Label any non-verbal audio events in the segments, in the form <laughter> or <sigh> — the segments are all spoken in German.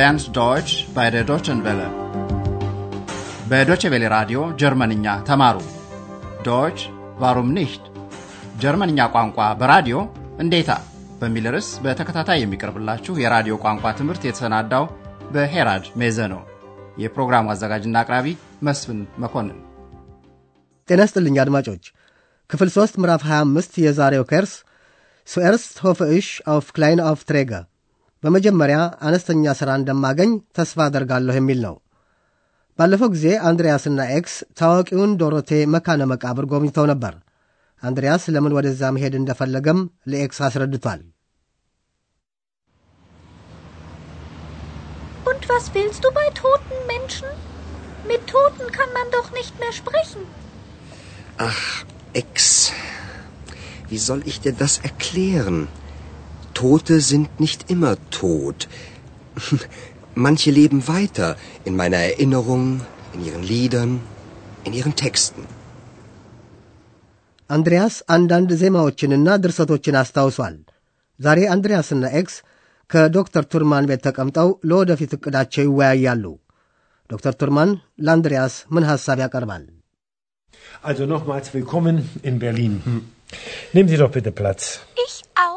lernt Deutsch bei der Deutschen Welle. በዶቼ ቬለ ራዲዮ ጀርመንኛ ተማሩ። ዶች ዋሩም ኒሽት ጀርመንኛ ቋንቋ በራዲዮ እንዴታ በሚል ርዕስ በተከታታይ የሚቀርብላችሁ የራዲዮ ቋንቋ ትምህርት የተሰናዳው በሄራድ ሜዘ ነው። የፕሮግራሙ አዘጋጅና አቅራቢ መስፍን መኮንን። ጤና ይስጥልኝ አድማጮች። ክፍል ሦስት ምዕራፍ 25 የዛሬው ከርስ ሱኤርስት ሆፈ እሽ አውፍ ክላይን አውፍ ትሬገ በመጀመሪያ አነስተኛ ሥራ እንደማገኝ ተስፋ አደርጋለሁ የሚል ነው። ባለፈው ጊዜ አንድሪያስና ኤክስ ታዋቂውን ዶሮቴ መካነ መቃብር ጎብኝተው ነበር። አንድሪያስ ለምን ወደዛ መሄድ እንደፈለገም ለኤክስ አስረድቷል። Und was willst du bei toten Menschen? Mit Toten kann man doch nicht mehr sprechen. Ach, Ex, wie soll ich dir das erklären? Tote sind nicht immer tot. <laughs> Manche leben weiter in meiner Erinnerung, in ihren Liedern, in ihren Texten. አንድሪያስ አንዳንድ ዜማዎችንና ድርሰቶችን አስታውሷል። ዛሬ አንድሪያስና ኤክስ ከዶክተር ቱርማን ቤት ተቀምጠው ለወደፊት ዕቅዳቸው ይወያያሉ። ዶክተር ቱርማን ለአንድሪያስ ምን ሐሳብ ያቀርባል? Also nochmals willkommen in Berlin. Nehmen Sie doch bitte Platz. Ich auch?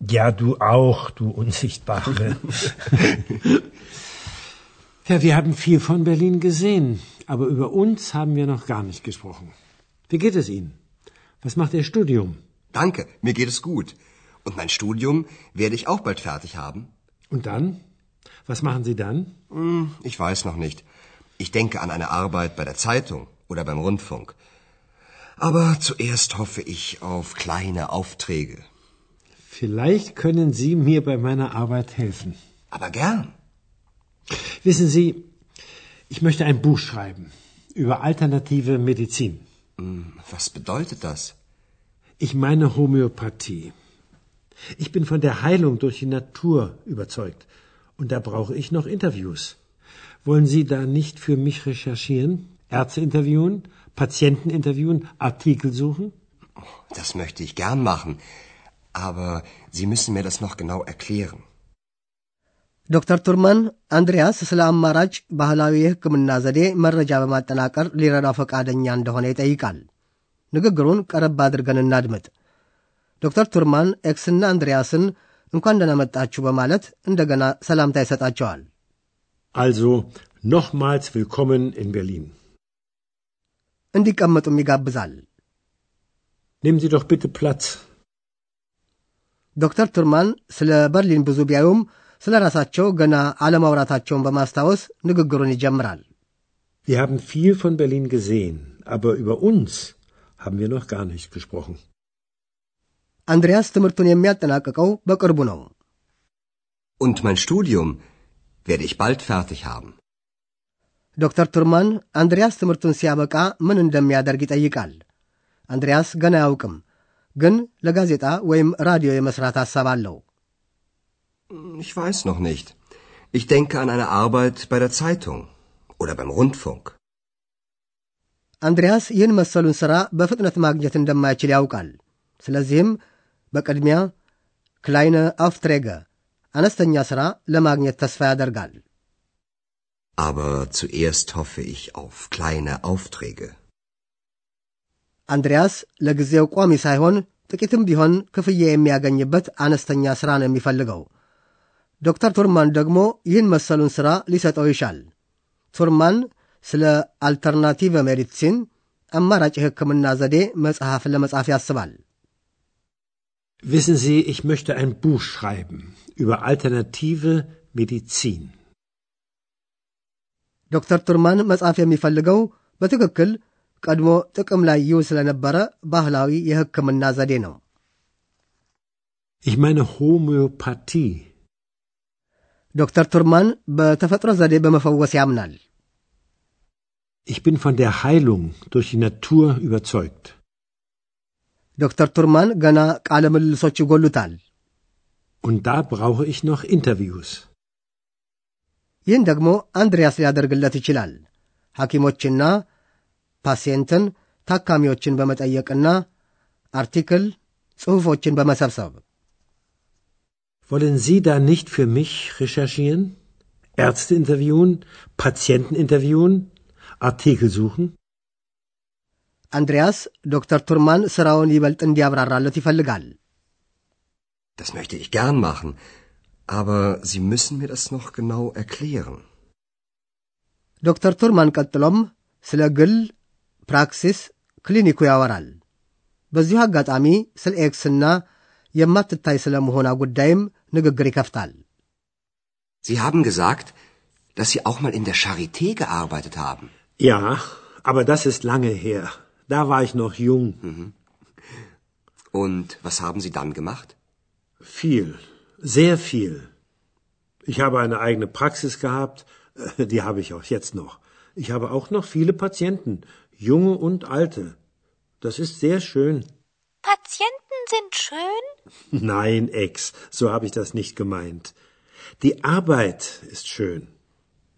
Ja, du auch, du Unsichtbare. <laughs> ja, wir haben viel von Berlin gesehen, aber über uns haben wir noch gar nicht gesprochen. Wie geht es Ihnen? Was macht Ihr Studium? Danke, mir geht es gut. Und mein Studium werde ich auch bald fertig haben. Und dann? Was machen Sie dann? Hm, ich weiß noch nicht. Ich denke an eine Arbeit bei der Zeitung oder beim Rundfunk. Aber zuerst hoffe ich auf kleine Aufträge. Vielleicht können Sie mir bei meiner Arbeit helfen. Aber gern. Wissen Sie, ich möchte ein Buch schreiben über alternative Medizin. Hm, Was bedeutet das? Ich meine Homöopathie. Ich bin von der Heilung durch die Natur überzeugt. Und da brauche ich noch Interviews. Wollen Sie da nicht für mich recherchieren? Ärzte interviewen? Patienten interviewen? Artikel suchen? Das möchte ich gern machen. Aber Sie müssen mir das noch genau erklären. ዶክተር ቱርማን አንድሪያስ ስለ አማራጭ ባህላዊ የሕክምና ዘዴ መረጃ በማጠናቀር ሊረዳው ፈቃደኛ እንደሆነ ይጠይቃል። ንግግሩን ቀረብ አድርገን እናድምጥ። ዶክተር ቱርማን ኤክስና አንድሪያስን እንኳን ደህና መጣችሁ በማለት እንደገና ሰላምታ ይሰጣቸዋል። Also, nochmals willkommen in Berlin. እንዲቀመጡም ይጋብዛል። Nehmen Sie doch bitte Platz. ዶክተር ቱርማን ስለ በርሊን ብዙ ቢያዩም ስለ ራሳቸው ገና አለማውራታቸውን በማስታወስ ንግግሩን ይጀምራል። Wir haben viel von Berlin gesehen, aber über uns haben wir noch gar nicht gesprochen. አንድሪያስ ትምህርቱን የሚያጠናቅቀው በቅርቡ ነው። Und mein Studium werde ich bald fertig haben. ዶክተር ቱርማን አንድሪያስ ትምህርቱን ሲያበቃ ምን እንደሚያደርግ ይጠይቃል። አንድሪያስ ገና አያውቅም፣ ግን ለጋዜጣ ወይም ራዲዮ የመስራት ሐሳብ አለው። Ich weiß noch nicht. Ich denke an eine Arbeit bei der Zeitung oder beim Rundfunk. አንድሪያስ ይህን መሰሉን ሥራ በፍጥነት ማግኘት እንደማይችል ያውቃል። ስለዚህም በቅድሚያ ክላይነ አውፍትሬገ አነስተኛ ሥራ ለማግኘት ተስፋ ያደርጋል። Aber zuerst hoffe ich auf kleine Aufträge. አንድሪያስ ለጊዜው ቋሚ ሳይሆን ጥቂትም ቢሆን ክፍያ የሚያገኝበት አነስተኛ ሥራ ነው የሚፈልገው። ዶክተር ቱርማን ደግሞ ይህን መሰሉን ሥራ ሊሰጠው ይሻል። ቱርማን ስለ አልተርናቲቭ ሜዲሲን አማራጭ የሕክምና ዘዴ መጽሐፍ ለመጻፍ ያስባል። Wissen Sie, ich möchte ein Buch schreiben über alternative Medizin. ዶክተር ቱርማን መጽሐፍ የሚፈልገው በትክክል ቀድሞ ጥቅም ላይ ይውል ስለነበረ ባህላዊ የሕክምና ዘዴ ነው። Ich meine Homöopathie. ዶክተር ቱርማን በተፈጥሮ ዘዴ በመፈወስ ያምናል። Ich bin von der Heilung durch die Natur überzeugt. ዶክተር ቱርማን ገና ቃለ ምልልሶች ይጎሉታል። Und da brauche ich noch Interviews. ይህን ደግሞ አንድሪያስ ሊያደርግለት ይችላል። ሐኪሞችና ፓሲየንትን ታካሚዎችን በመጠየቅና አርቲክል ጽሑፎችን በመሰብሰብ Wollen Sie da nicht für mich recherchieren? Ärzte interviewen, Patienten interviewen, Artikel suchen? አንድሪያስ ዶክተር ቱርማን ሥራውን ይበልጥ እንዲያብራራለት ይፈልጋል። Das möchte ich gern machen, aber Sie müssen mir das noch genau erklären. ዶክተር ቱርማን ቀጥሎም ስለ ግል ፕራክሲስ ክሊኒኩ ያወራል። በዚሁ አጋጣሚ ስለ ኤክስና የማትታይ ስለ መሆኗ ጉዳይም ንግግር ይከፍታል። Sie haben gesagt, dass Sie auch mal in der Charité gearbeitet haben. Ja, aber das ist lange her. Da war ich noch jung. Und was haben Sie dann gemacht? Viel, sehr viel. Ich habe eine eigene Praxis gehabt, äh, die habe ich auch jetzt noch. Ich habe auch noch viele Patienten, junge und alte. Das ist sehr schön. Patienten sind schön? <laughs> Nein, Ex, so habe ich das nicht gemeint. Die Arbeit ist schön.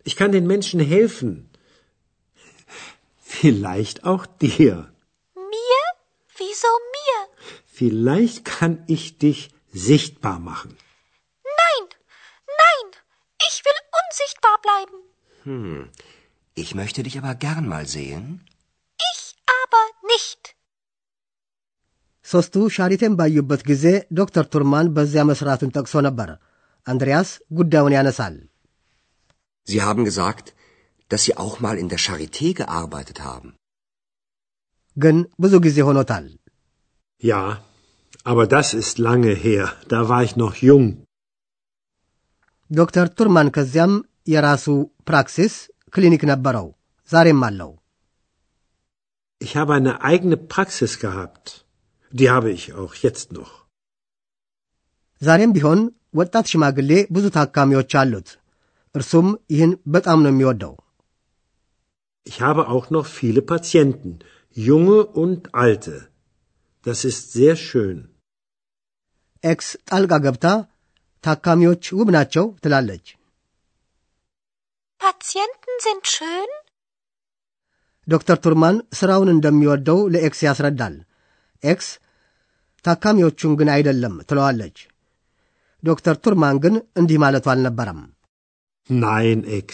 Ich kann den Menschen helfen. Vielleicht auch dir. Mir? Wieso mir? Vielleicht kann ich dich sichtbar machen. Nein, nein, ich will unsichtbar bleiben. Hm, ich möchte dich aber gern mal sehen. Ich aber nicht. ሦስቱ ሻሪቴን ባዩበት ጊዜ ዶክተር ቱርማን በዚያ መሥራቱን ጠቅሶ ነበር። አንድሪያስ ጉዳዩን ያነሳል። Sie haben gesagt, dass Sie auch mal in der Charité gearbeitet haben. ግን ብዙ ጊዜ ሆኖታል። Ja, aber das ist lange her. Da war ich noch jung. ዶክተር ቱርማን ከዚያም የራሱ ፕራክሲስ ክሊኒክ ነበረው፣ ዛሬም አለው። Ich habe eine eigene Praxis gehabt. Die habe ich auch jetzt noch. ዛሬም ቢሆን ወጣት ሽማግሌ ብዙ ታካሚዎች አሉት። እርሱም ይህን በጣም ነው የሚወደው። Ich habe auch noch viele Patienten, junge und alte. Das ist sehr schön. ኤክስ ጣልቃ ገብታ ታካሚዎች ውብ ናቸው ትላለች። Patienten sind schön? ዶክተር ቱርማን ሥራውን እንደሚወደው ለኤክስ ያስረዳል። ኤክስ ታካሚዎቹን ግን አይደለም ትለዋለች። ዶክተር ቱርማን ግን እንዲህ ማለቱ አልነበረም። Nein, Ex,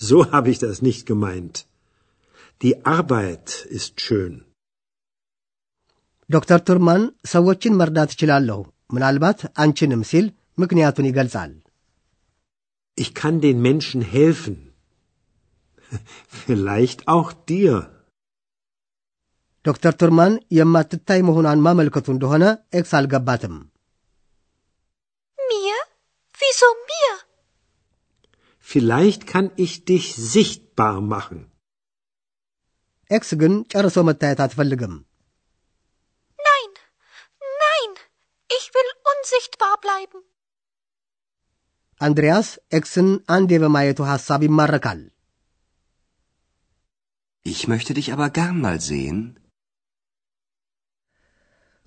so habe ich das nicht gemeint. Die Arbeit ist schön. ዶክተር ቱርማን ሰዎችን መርዳት እችላለሁ፣ ምናልባት አንቺንም ሲል ምክንያቱን ይገልጻል። Ich kann den Menschen helfen. <laughs> Vielleicht auch dir. ዶክተር ቱርማን የማትታይ መሆኗን ማመልከቱ እንደሆነ ኤክስ አልገባትም። Mir? Wieso mir? Vielleicht kann ich dich sichtbar machen. ኤክስ ግን ጨርሶ መታየት አትፈልግም። Nein, nein, ich will unsichtbar bleiben. አንድሪያስ ኤክስን አንዴ በማየቱ ሐሳብ ይማረካል። Ich möchte dich aber gern mal sehen.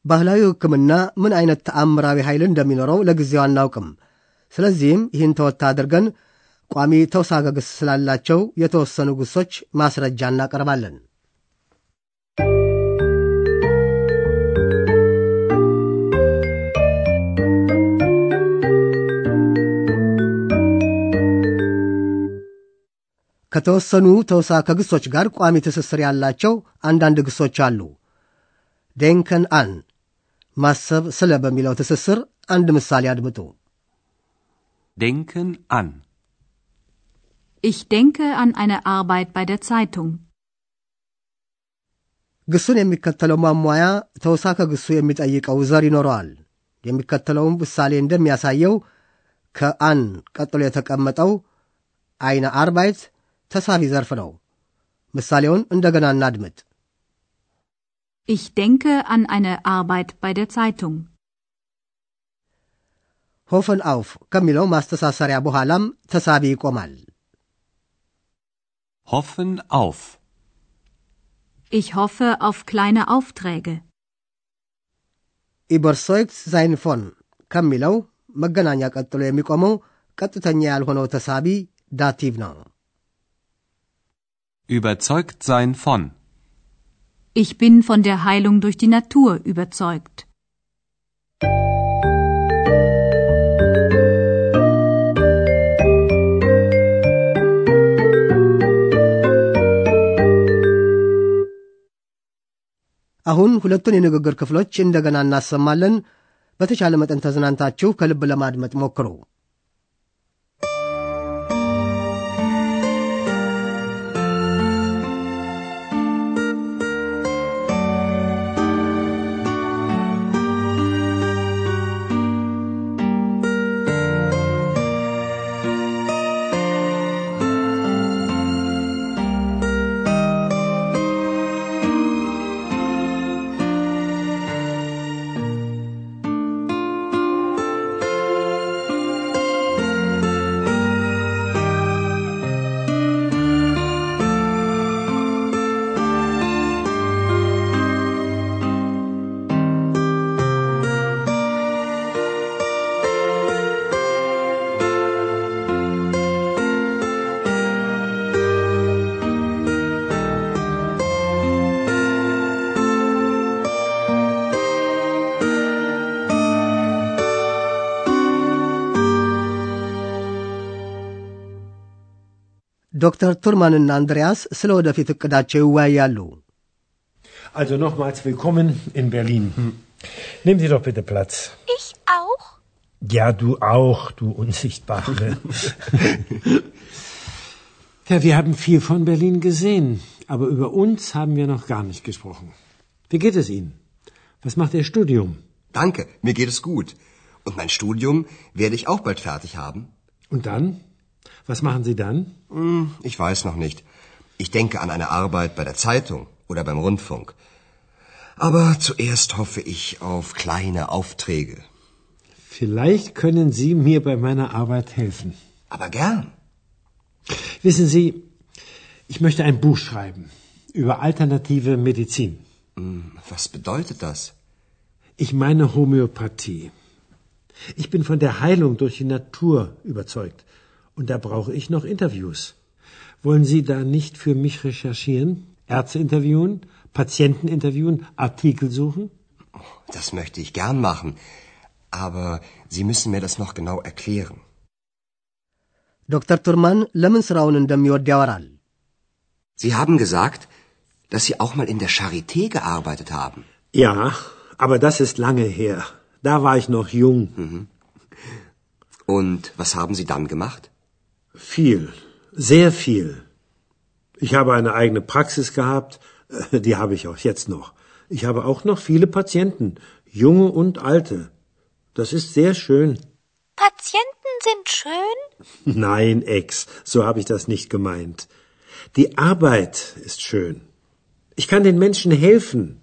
ባህላዊ ሕክምና ምን አይነት ተአምራዊ ኃይል እንደሚኖረው ለጊዜው አናውቅም። ስለዚህም ይህን ተወታ አድርገን ቋሚ ተውሳከ ግስ ስላላቸው የተወሰኑ ግሶች ማስረጃ እናቀርባለን። ከተወሰኑ ተውሳከ ግሶች ጋር ቋሚ ትስስር ያላቸው አንዳንድ ግሶች አሉ። ዴንከን አን ማሰብ ስለ በሚለው ትስስር አንድ ምሳሌ አድምጡ። Denken an. Ich denke an eine Arbeit bei der Zeitung. ግሱን የሚከተለው ማሟያ ተውሳከ ግሱ የሚጠይቀው ዘር ይኖረዋል። የሚከተለውም ምሳሌ እንደሚያሳየው ከአን ቀጥሎ የተቀመጠው አይነ አርባይት ተሳቢ ዘርፍ ነው። ምሳሌውን እንደገና እናድምጥ። Ich denke an eine Arbeit bei der Zeitung. ሆፈን አውፍ ከሚለው ማስተሳሰሪያ በኋላም ተሳቢ ይቆማል። Hoffen auf. Ich hoffe auf kleine Aufträge. ኢበርሶይክስ ዛይን ፎን ከሚለው መገናኛ ቀጥሎ የሚቆመው ቀጥተኛ ያልሆነው ተሳቢ ዳቲቭ ነው። Überzeugt sein von. ich bin von der Heilung durch die Natur überzeugt. አሁን ሁለቱን የንግግር ክፍሎች እንደገና እናሰማለን። በተቻለ መጠን ተዝናንታችሁ ከልብ ለማድመጥ ሞክሩ። ዶክተር ቱርማንና አንድሪያስ ስለ ወደፊት እቅዳቸው ይወያያሉ። Also nochmals willkommen in Berlin. Nehmen Sie doch bitte Platz. Ich auch? Ja, du auch, du Unsichtbare. <laughs> ja, wir haben viel von Berlin gesehen, aber über uns haben wir noch gar nicht gesprochen. Wie geht es Ihnen? Was macht Ihr Studium? Danke, mir geht es gut. Und mein Studium werde ich auch bald fertig haben. Und dann? Was machen Sie dann? Hm, ich weiß noch nicht. Ich denke an eine Arbeit bei der Zeitung oder beim Rundfunk. Aber zuerst hoffe ich auf kleine Aufträge. Vielleicht können Sie mir bei meiner Arbeit helfen. Aber gern. Wissen Sie, ich möchte ein Buch schreiben über alternative Medizin. Hm, Was bedeutet das? Ich meine Homöopathie. Ich bin von der Heilung durch die Natur überzeugt. Und da brauche ich noch Interviews. Wollen Sie da nicht für mich recherchieren? Ärzte interviewen? Patienten interviewen? Artikel suchen? Das möchte ich gern machen. Aber Sie müssen mir das noch genau erklären. ዶክተር ቱርማን ለምን ሥራውን እንደሚወድ ያወራል። Sie haben gesagt, dass Sie auch mal in der Charité gearbeitet haben. Ja, aber das ist lange her. Da war ich noch jung. Und was haben Sie dann gemacht? Viel, sehr viel. Ich habe eine eigene Praxis gehabt, äh, die habe ich auch jetzt noch. Ich habe auch noch viele Patienten, junge und alte. Das ist sehr schön. Patienten sind schön? Nein, Ex, so habe ich das nicht gemeint. Die Arbeit ist schön. Ich kann den Menschen helfen.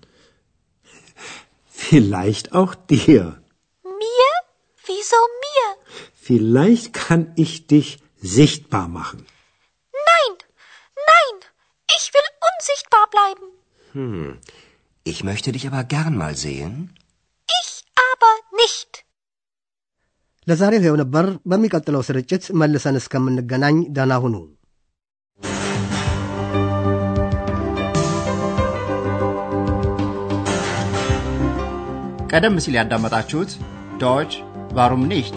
Vielleicht auch dir. Mir? Wieso mir? Vielleicht kann ich dich sichtbar machen. Nein, nein, ich will unsichtbar bleiben. Hm. Ich möchte dich aber gern mal sehen. Ich aber nicht. ለዛሬው ይኸው ነበር። በሚቀጥለው ስርጭት መልሰን እስከምንገናኝ ደህና ሁኑ። ቀደም ሲል ያዳመጣችሁት ዶች ቫሩም ኒሽት